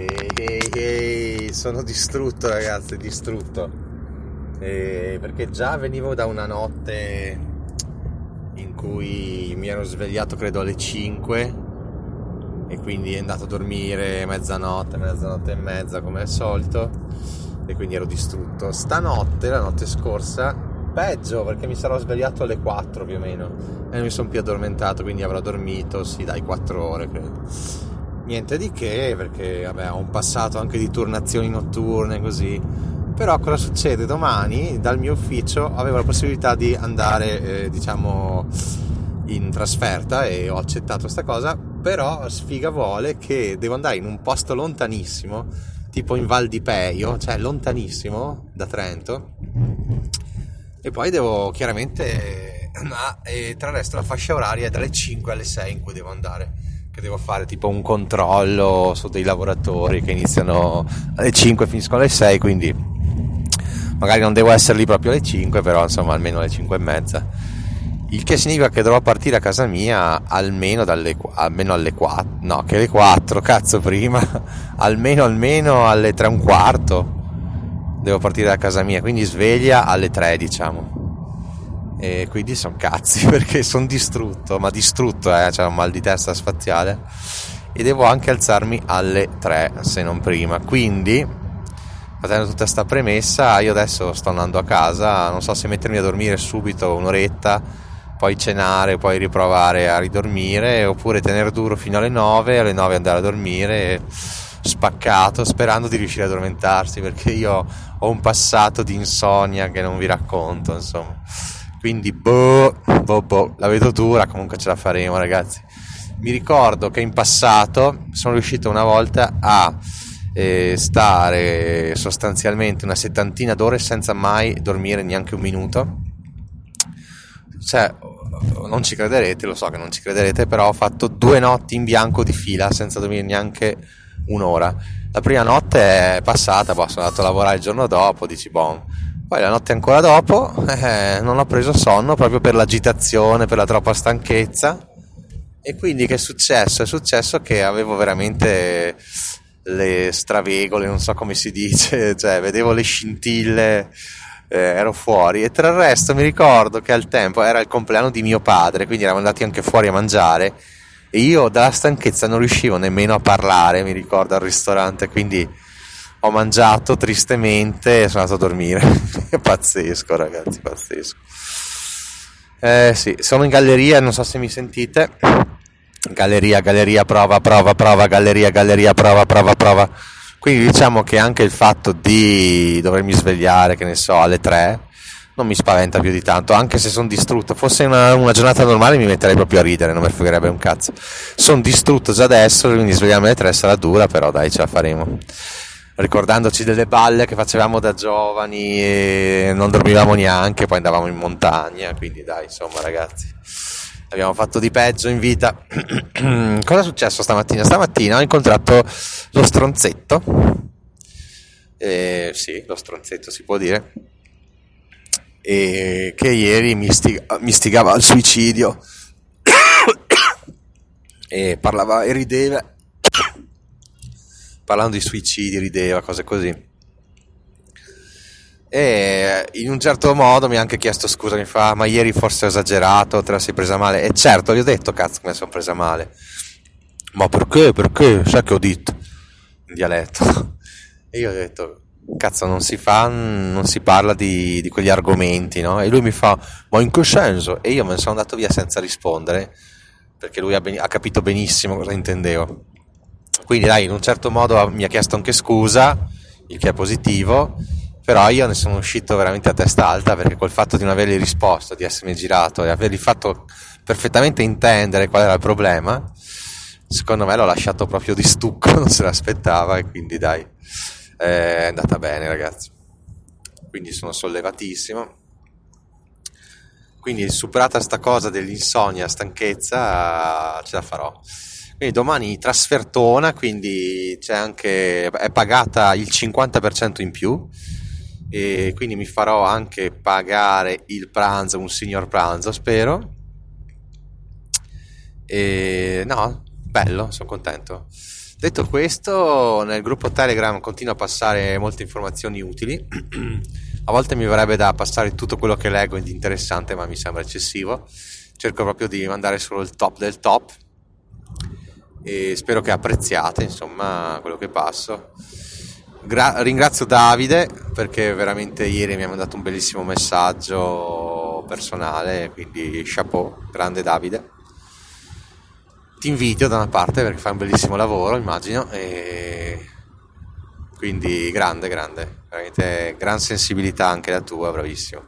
Ehi, ehi, sono distrutto ragazzi, distrutto. E perché già venivo da una notte in cui mi ero svegliato credo alle 5 e quindi è andato a dormire mezzanotte, mezzanotte e mezza come al solito e quindi ero distrutto. Stanotte, la notte scorsa, peggio perché mi sarò svegliato alle 4 più o meno e non mi sono più addormentato, quindi avrò dormito, sì dai, 4 ore credo niente di che perché vabbè, ho un passato anche di turnazioni notturne così. Però cosa succede? Domani dal mio ufficio avevo la possibilità di andare eh, diciamo in trasferta e ho accettato questa cosa. Però sfiga vuole che devo andare in un posto lontanissimo tipo in Val di Peio cioè lontanissimo da Trento. E poi devo chiaramente ma, e tra il resto la fascia oraria è dalle 5 alle 6 in cui devo andare che devo fare tipo un controllo su dei lavoratori che iniziano alle 5 e finiscono alle 6, quindi magari non devo essere lì proprio alle 5, però insomma almeno alle 5 e mezza. Il che significa che dovrò partire a casa mia almeno, dalle, almeno alle 4, no che alle 4, cazzo prima, almeno almeno alle 3 e un quarto devo partire da casa mia, quindi sveglia alle 3 diciamo e quindi sono cazzi perché sono distrutto, ma distrutto, eh, c'è un mal di testa spaziale e devo anche alzarmi alle 3 se non prima. Quindi, facendo tutta questa premessa, io adesso sto andando a casa, non so se mettermi a dormire subito un'oretta, poi cenare, poi riprovare a ridormire, oppure tenere duro fino alle 9, alle 9 andare a dormire spaccato sperando di riuscire ad addormentarsi perché io ho un passato di insonnia che non vi racconto insomma quindi, boh, boh, boh, la vedo dura, comunque ce la faremo, ragazzi. Mi ricordo che in passato sono riuscito una volta a eh, stare sostanzialmente una settantina d'ore senza mai dormire neanche un minuto. Cioè, non ci crederete, lo so che non ci crederete, però ho fatto due notti in bianco di fila senza dormire neanche un'ora. La prima notte è passata, poi sono andato a lavorare il giorno dopo, dici, boh poi la notte ancora dopo eh, non ho preso sonno proprio per l'agitazione, per la troppa stanchezza. E quindi che è successo? È successo che avevo veramente le stravegole, non so come si dice, cioè vedevo le scintille, eh, ero fuori. E tra il resto mi ricordo che al tempo era il compleanno di mio padre, quindi eravamo andati anche fuori a mangiare. E io dalla stanchezza non riuscivo nemmeno a parlare, mi ricordo al ristorante, quindi ho mangiato tristemente e sono andato a dormire. pazzesco, ragazzi, pazzesco. Eh sì, sono in galleria, non so se mi sentite. Galleria, galleria, prova, prova, prova, galleria, galleria, prova, prova, prova. Quindi diciamo che anche il fatto di dovermi svegliare, che ne so, alle 3 non mi spaventa più di tanto, anche se sono distrutto. Fosse una, una, giornata normale mi metterei proprio a ridere, non mi fregherebbe un cazzo. Sono distrutto già adesso, quindi svegliarmi alle 3 sarà dura, però dai, ce la faremo ricordandoci delle balle che facevamo da giovani e non dormivamo neanche, poi andavamo in montagna, quindi dai, insomma ragazzi, abbiamo fatto di peggio in vita. Cosa è successo stamattina? Stamattina ho incontrato lo stronzetto, eh, sì, lo stronzetto si può dire, e che ieri mi, stiga, mi stigava al suicidio e parlava e rideva parlando di suicidi, rideva, cose così. E in un certo modo mi ha anche chiesto scusa, mi fa, ma ieri forse ho esagerato, te la sei presa male? E certo, gli ho detto, cazzo, me la sono presa male. Ma perché? Perché? Sai che ho detto? In dialetto. E io ho detto, cazzo, non si fa, non si parla di, di quegli argomenti, no? E lui mi fa, ma in che senso? E io me ne sono andato via senza rispondere, perché lui ha, ben, ha capito benissimo cosa intendevo. Quindi dai, in un certo modo mi ha chiesto anche scusa, il che è positivo, però io ne sono uscito veramente a testa alta perché col fatto di non avergli risposto, di essermi girato e avergli fatto perfettamente intendere qual era il problema, secondo me l'ho lasciato proprio di stucco, non se l'aspettava e quindi dai, è andata bene ragazzi. Quindi sono sollevatissimo. Quindi superata sta cosa dell'insonnia, stanchezza, ce la farò. Quindi domani trasfertona, quindi c'è anche, è pagata il 50% in più e quindi mi farò anche pagare il pranzo, un signor pranzo spero. E no, bello, sono contento. Detto questo, nel gruppo Telegram continuo a passare molte informazioni utili. a volte mi verrebbe da passare tutto quello che leggo di interessante, ma mi sembra eccessivo. Cerco proprio di mandare solo il top del top e spero che apprezziate insomma quello che passo. Gra- ringrazio Davide perché veramente ieri mi ha mandato un bellissimo messaggio personale, quindi chapeau, grande Davide ti invidio da una parte perché fai un bellissimo lavoro, immagino, e quindi grande, grande, veramente gran sensibilità anche la tua, bravissimo.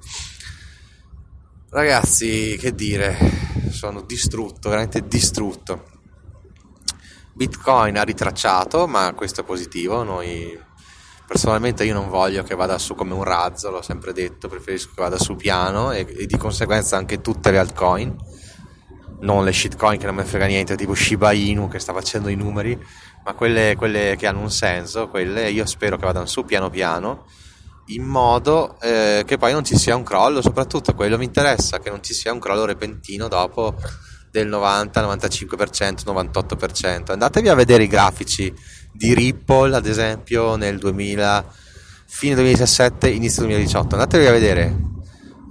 Ragazzi, che dire, sono distrutto, veramente distrutto. Bitcoin ha ritracciato, ma questo è positivo, noi personalmente io non voglio che vada su come un razzo, l'ho sempre detto, preferisco che vada su piano e, e di conseguenza anche tutte le altcoin. Non le shitcoin che non ne frega niente, tipo Shiba Inu che sta facendo i numeri, ma quelle, quelle che hanno un senso, quelle io spero che vadano su piano piano, in modo eh, che poi non ci sia un crollo, soprattutto quello mi interessa, che non ci sia un crollo repentino dopo del 90, 95%, 98%. Andatevi a vedere i grafici di Ripple, ad esempio, nel 2000, fine 2017, inizio 2018. Andatevi a vedere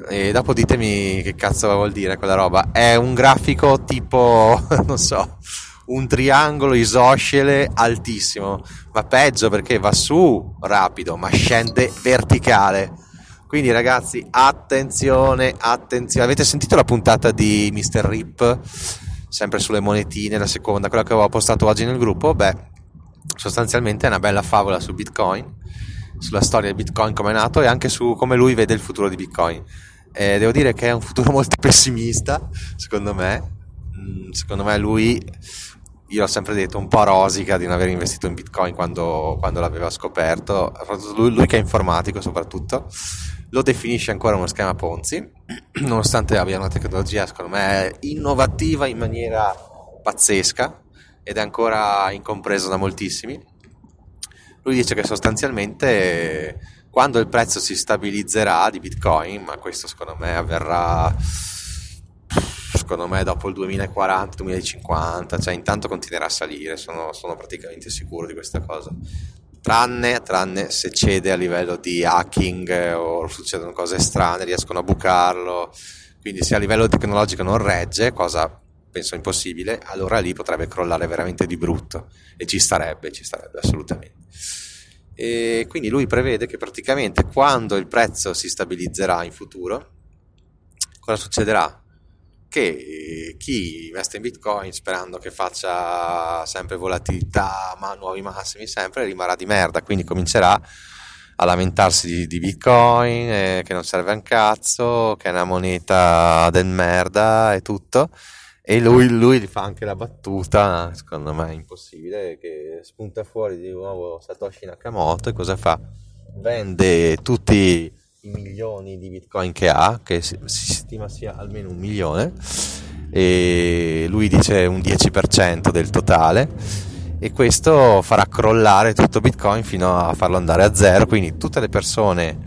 e dopo ditemi che cazzo vuol dire quella roba. È un grafico tipo, non so, un triangolo isoscele altissimo, ma peggio perché va su rapido, ma scende verticale. Quindi ragazzi, attenzione, attenzione. Avete sentito la puntata di Mr. Rip? Sempre sulle monetine, la seconda, quella che avevo postato oggi nel gruppo? Beh, sostanzialmente è una bella favola su Bitcoin, sulla storia di Bitcoin come è nato e anche su come lui vede il futuro di Bitcoin eh, devo dire che è un futuro molto pessimista, secondo me. Mm, secondo me lui, io ho sempre detto, un po' rosica di non aver investito in Bitcoin quando, quando l'aveva scoperto, lui, lui che è informatico soprattutto, lo definisce ancora uno schema Ponzi, nonostante abbia una tecnologia, secondo me, innovativa in maniera pazzesca ed è ancora incompreso da moltissimi. Lui dice che sostanzialmente quando il prezzo si stabilizzerà di Bitcoin, ma questo secondo me avverrà secondo me dopo il 2040-2050, cioè intanto continuerà a salire, sono, sono, praticamente sicuro di questa cosa. Tranne, tranne se cede a livello di hacking o succedono cose strane, riescono a bucarlo, quindi se a livello tecnologico non regge, cosa penso impossibile, allora lì potrebbe crollare veramente di brutto e ci starebbe, ci starebbe assolutamente e quindi lui prevede che praticamente quando il prezzo si stabilizzerà in futuro, cosa succederà? Che chi investe in Bitcoin sperando che faccia sempre volatilità, ma nuovi massimi sempre, rimarrà di merda, quindi comincerà a lamentarsi di, di Bitcoin, eh, che non serve un cazzo, che è una moneta del merda e tutto e lui, lui fa anche la battuta, secondo me è impossibile, che spunta fuori di nuovo Satoshi Nakamoto e cosa fa? Vende tutti i milioni di bitcoin che ha, che si, si stima sia almeno un milione, e lui dice un 10% del totale e questo farà crollare tutto bitcoin fino a farlo andare a zero, quindi tutte le persone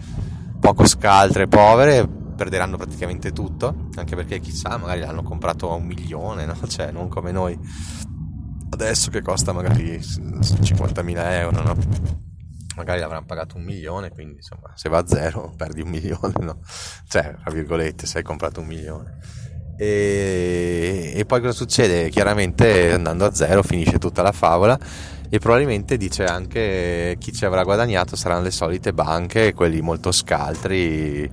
poco scaltre, povere perderanno praticamente tutto, anche perché chissà, magari l'hanno comprato a un milione, no? cioè non come noi adesso che costa magari 50.000 euro, no? Magari l'avranno pagato un milione, quindi insomma se va a zero perdi un milione, no? cioè tra virgolette se hai comprato un milione. E, e, poi cosa succede? Chiaramente andando a zero finisce tutta la favola e probabilmente dice anche chi ci avrà guadagnato saranno le solite banche, quelli molto scaltri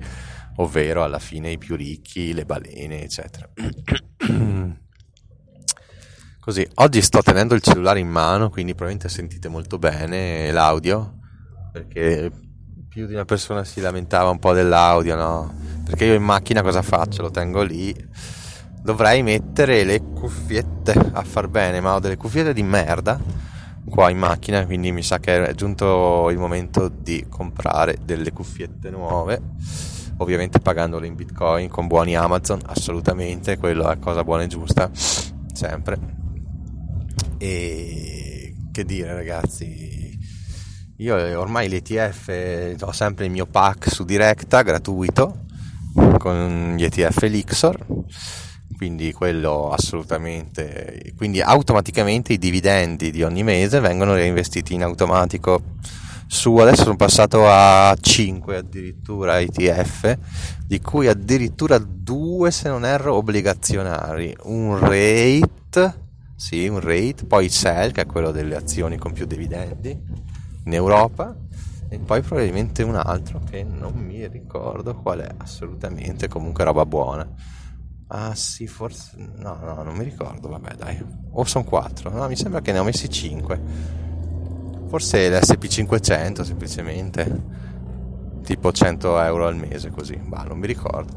ovvero alla fine i più ricchi, le balene, eccetera. Così, oggi sto tenendo il cellulare in mano, quindi probabilmente sentite molto bene l'audio, perché più di una persona si lamentava un po' dell'audio, no? Perché io in macchina cosa faccio? Lo tengo lì. Dovrei mettere le cuffiette a far bene, ma ho delle cuffiette di merda qua in macchina, quindi mi sa che è giunto il momento di comprare delle cuffiette nuove ovviamente pagandolo in bitcoin con buoni Amazon, assolutamente, quello è cosa buona e giusta, sempre. E che dire ragazzi, io ormai l'ETF ho sempre il mio pack su diretta gratuito con gli ETF Elixor quindi quello assolutamente, quindi automaticamente i dividendi di ogni mese vengono reinvestiti in automatico. Su, adesso sono passato a 5 addirittura ETF, di cui addirittura 2 se non erro obbligazionari, un rate, sì un rate, poi sell che è quello delle azioni con più dividendi in Europa e poi probabilmente un altro che non mi ricordo qual è assolutamente, comunque roba buona. Ah sì, forse... No, no, non mi ricordo, vabbè dai. O sono 4, no, mi sembra che ne ho messi 5. Forse l'SP500 semplicemente. Tipo 100 euro al mese così, ma non mi ricordo.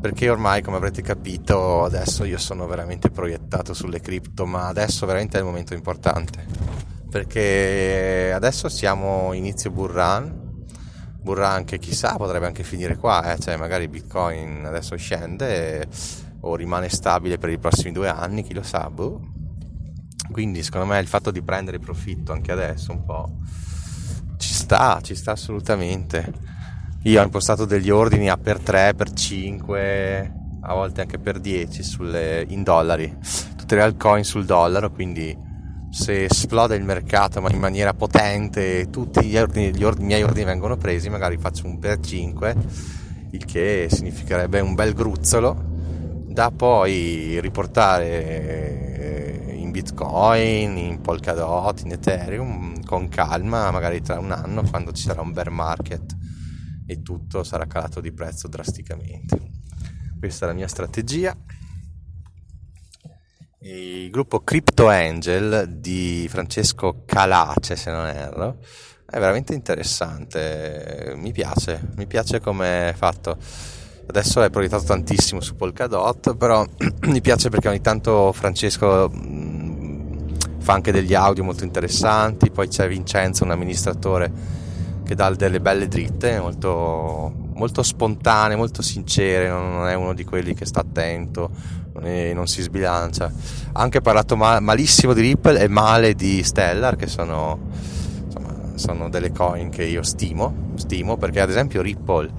Perché ormai, come avrete capito, adesso io sono veramente proiettato sulle cripto, ma adesso veramente è il momento importante. Perché adesso siamo inizio bull run Burra anche chissà, potrebbe anche finire qua, eh? cioè magari Bitcoin adesso scende o rimane stabile per i prossimi due anni, chi lo sa, boh. Quindi secondo me il fatto di prendere profitto anche adesso un po' ci sta, ci sta assolutamente. Io ho impostato degli ordini a per 3, per 5, a volte anche per 10 sulle, in dollari, tutte le altcoin sul dollaro, quindi se esplode il mercato ma in maniera potente tutti gli, ordini, gli ordini, miei ordini vengono presi magari faccio un per 5 il che significherebbe un bel gruzzolo da poi riportare eh, in bitcoin in polkadot in ethereum con calma magari tra un anno quando ci sarà un bear market e tutto sarà calato di prezzo drasticamente. Questa è la mia strategia il gruppo Crypto Angel di Francesco Calace, se non erro, è veramente interessante. Mi piace, mi piace come è fatto. Adesso è proiettato tantissimo su Polkadot, però mi piace perché ogni tanto Francesco mm, fa anche degli audio molto interessanti. Poi c'è Vincenzo, un amministratore che dà delle belle dritte, molto, molto spontanee, molto sincere, non è uno di quelli che sta attento e non si sbilancia. Ha anche parlato mal- malissimo di Ripple e male di Stellar, che sono, insomma, sono delle coin che io stimo, stimo, perché ad esempio Ripple,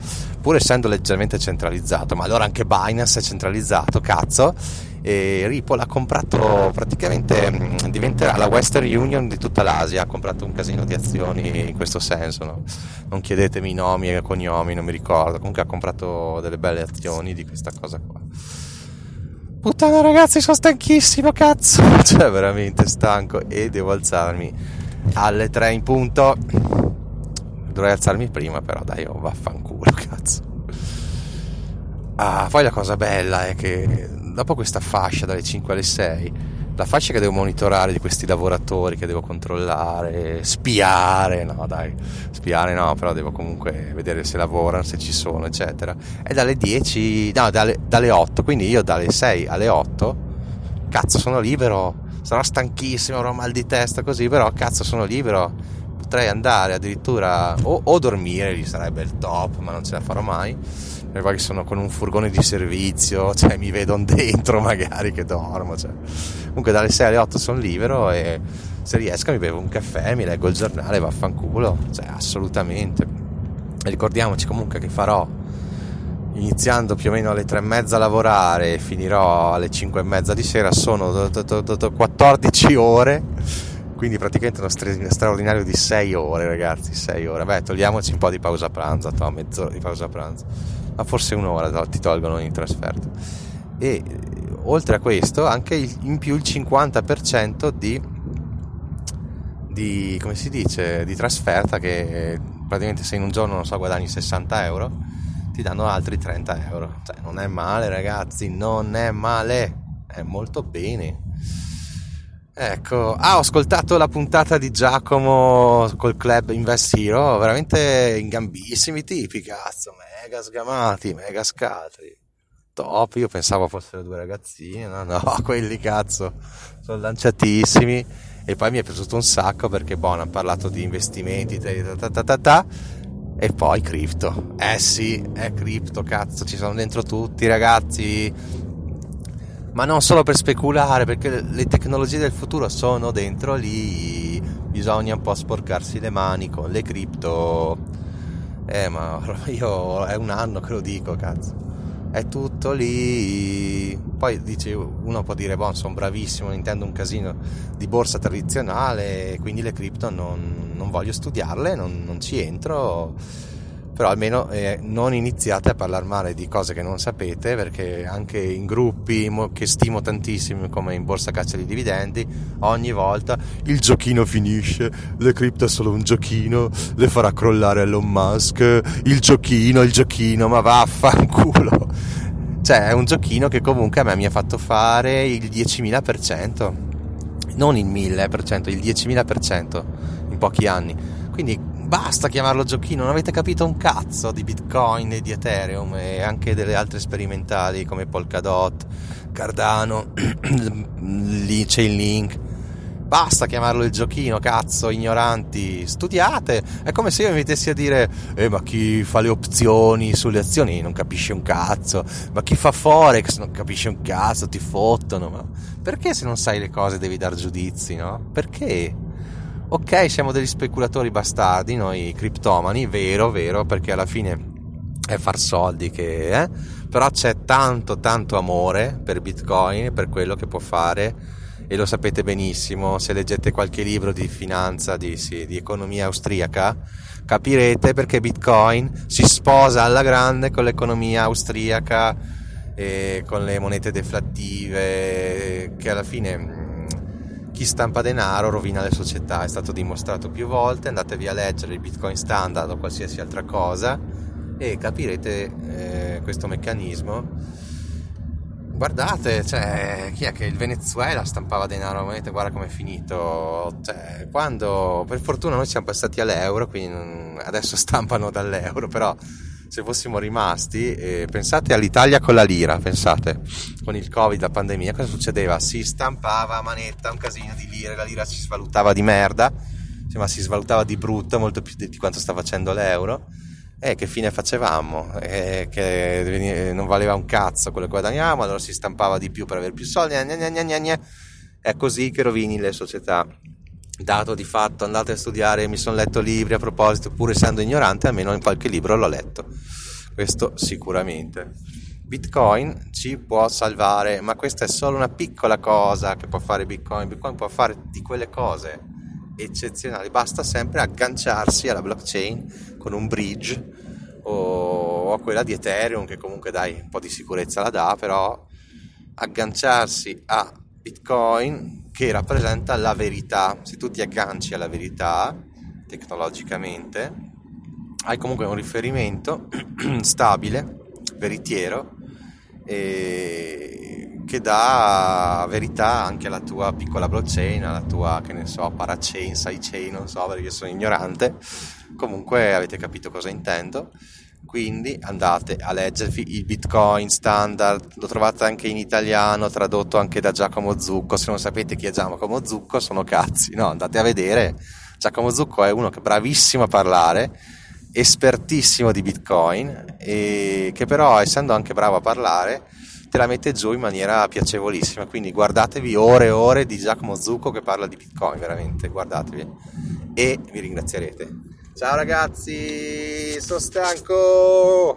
pur essendo leggermente centralizzato, ma allora anche Binance è centralizzato, cazzo, e Ripple ha comprato praticamente mm, diventerà la Western Union di tutta l'Asia ha comprato un casino di azioni in questo senso no? non chiedetemi nomi e cognomi non mi ricordo comunque ha comprato delle belle azioni di questa cosa qua Puttana ragazzi, sono stanchissimo, cazzo. Cioè, veramente stanco e devo alzarmi alle 3 in punto. Dovrei alzarmi prima, però dai, oh, vaffanculo, cazzo. Ah, poi la cosa bella è che dopo questa fascia dalle 5 alle 6 la fascia che devo monitorare di questi lavoratori che devo controllare, spiare, no dai, spiare no, però devo comunque vedere se lavorano, se ci sono, eccetera. È dalle 10, no, dalle, dalle 8, quindi io dalle 6 alle 8, cazzo sono libero, sarò stanchissimo, avrò mal di testa così, però cazzo sono libero, potrei andare addirittura o, o dormire, lì sarebbe il top, ma non ce la farò mai e poi sono con un furgone di servizio, cioè mi vedono dentro magari che dormo. Cioè. Comunque dalle 6 alle 8 sono libero e se riesco mi bevo un caffè, mi leggo il giornale, vaffanculo, cioè assolutamente. E ricordiamoci comunque che farò iniziando più o meno alle 3 e mezza a lavorare finirò alle 5 e mezza di sera, sono 14 ore quindi praticamente uno straordinario di 6 ore ragazzi 6 ore beh togliamoci un po' di pausa pranzo mezz'ora di pausa pranzo ma forse un'ora ti tolgono in trasferta. E oltre a questo, anche in più il 50% di, di, come si dice, di trasferta che praticamente se in un giorno, non so, guadagni 60 euro, ti danno altri 30 euro. Cioè, non è male, ragazzi, non è male, è molto bene. Ecco, ah, ho ascoltato la puntata di Giacomo col club Invest Hero, veramente ingambissimi tipi, cazzo, mega sgamati, mega scatri. Top, io pensavo fossero due ragazzini, no, no, quelli cazzo, sono lanciatissimi. E poi mi è piaciuto un sacco perché, boh, hanno parlato di investimenti, ta, ta, ta, ta, e poi cripto. Eh sì, è cripto, cazzo, ci sono dentro tutti, ragazzi. Ma non solo per speculare, perché le tecnologie del futuro sono dentro lì. Bisogna un po' sporcarsi le mani con le cripto eh, ma io è un anno che lo dico, cazzo. è tutto lì. Poi dice, uno può dire, boh, sono bravissimo, intendo un casino di borsa tradizionale, quindi le cripto non, non voglio studiarle, non, non ci entro però almeno eh, non iniziate a parlare male di cose che non sapete perché anche in gruppi che stimo tantissimo come in borsa caccia di dividendi ogni volta il giochino finisce le cripto è solo un giochino le farà crollare Elon Musk il giochino il giochino ma vaffanculo. Cioè è un giochino che comunque a me mi ha fatto fare il 10.000% non il 1000% il 10.000% in pochi anni. Quindi basta chiamarlo giochino, non avete capito un cazzo di Bitcoin e di Ethereum e anche delle altre sperimentali come Polkadot, Cardano, Chainlink. Basta chiamarlo il giochino, cazzo, ignoranti. Studiate. È come se io mi mettessi a dire, eh, ma chi fa le opzioni sulle azioni non capisce un cazzo. Ma chi fa Forex non capisce un cazzo, ti fottono. Ma perché se non sai le cose devi dar giudizi, no? Perché? Ok siamo degli speculatori bastardi noi criptomani vero vero perché alla fine è far soldi che eh? però c'è tanto tanto amore per bitcoin per quello che può fare e lo sapete benissimo se leggete qualche libro di finanza di, sì, di economia austriaca capirete perché bitcoin si sposa alla grande con l'economia austriaca e con le monete deflattive che alla fine chi stampa denaro rovina le società, è stato dimostrato più volte, andatevi a leggere il Bitcoin Standard o qualsiasi altra cosa e capirete eh, questo meccanismo. Guardate, cioè, chi è che il Venezuela stampava denaro monete, guarda com'è finito. Cioè, quando per fortuna noi siamo passati all'euro, quindi adesso stampano dall'euro, però se fossimo rimasti, eh, pensate all'Italia con la lira, pensate, con il Covid, la pandemia, cosa succedeva? Si stampava a manetta un casino di lire, la lira si svalutava di merda, ma si svalutava di brutto, molto più di quanto sta facendo l'euro. E che fine facevamo? E che non valeva un cazzo quello che guadagniamo, allora si stampava di più per avere più soldi. Gna gna gna È così che rovini le società dato di fatto andate a studiare, mi sono letto libri a proposito, pur essendo ignorante, almeno in qualche libro l'ho letto. Questo sicuramente. Bitcoin ci può salvare, ma questa è solo una piccola cosa che può fare Bitcoin. Bitcoin può fare di quelle cose eccezionali, basta sempre agganciarsi alla blockchain con un bridge o a quella di Ethereum che comunque dai un po' di sicurezza la dà, però agganciarsi a Bitcoin che rappresenta la verità. Se tu ti agganci alla verità tecnologicamente, hai comunque un riferimento stabile, veritiero, che dà verità anche alla tua piccola blockchain, alla tua, che ne so, parachain, sidechain, non so perché sono ignorante. Comunque avete capito cosa intendo quindi andate a leggervi il Bitcoin Standard, lo trovate anche in italiano, tradotto anche da Giacomo Zucco, se non sapete chi è Giacomo Zucco sono cazzi, no, andate a vedere, Giacomo Zucco è uno che è bravissimo a parlare, espertissimo di Bitcoin e che però essendo anche bravo a parlare te la mette giù in maniera piacevolissima, quindi guardatevi ore e ore di Giacomo Zucco che parla di Bitcoin, veramente, guardatevi. E vi ringrazierete. Ciao ragazzi, sono stanco!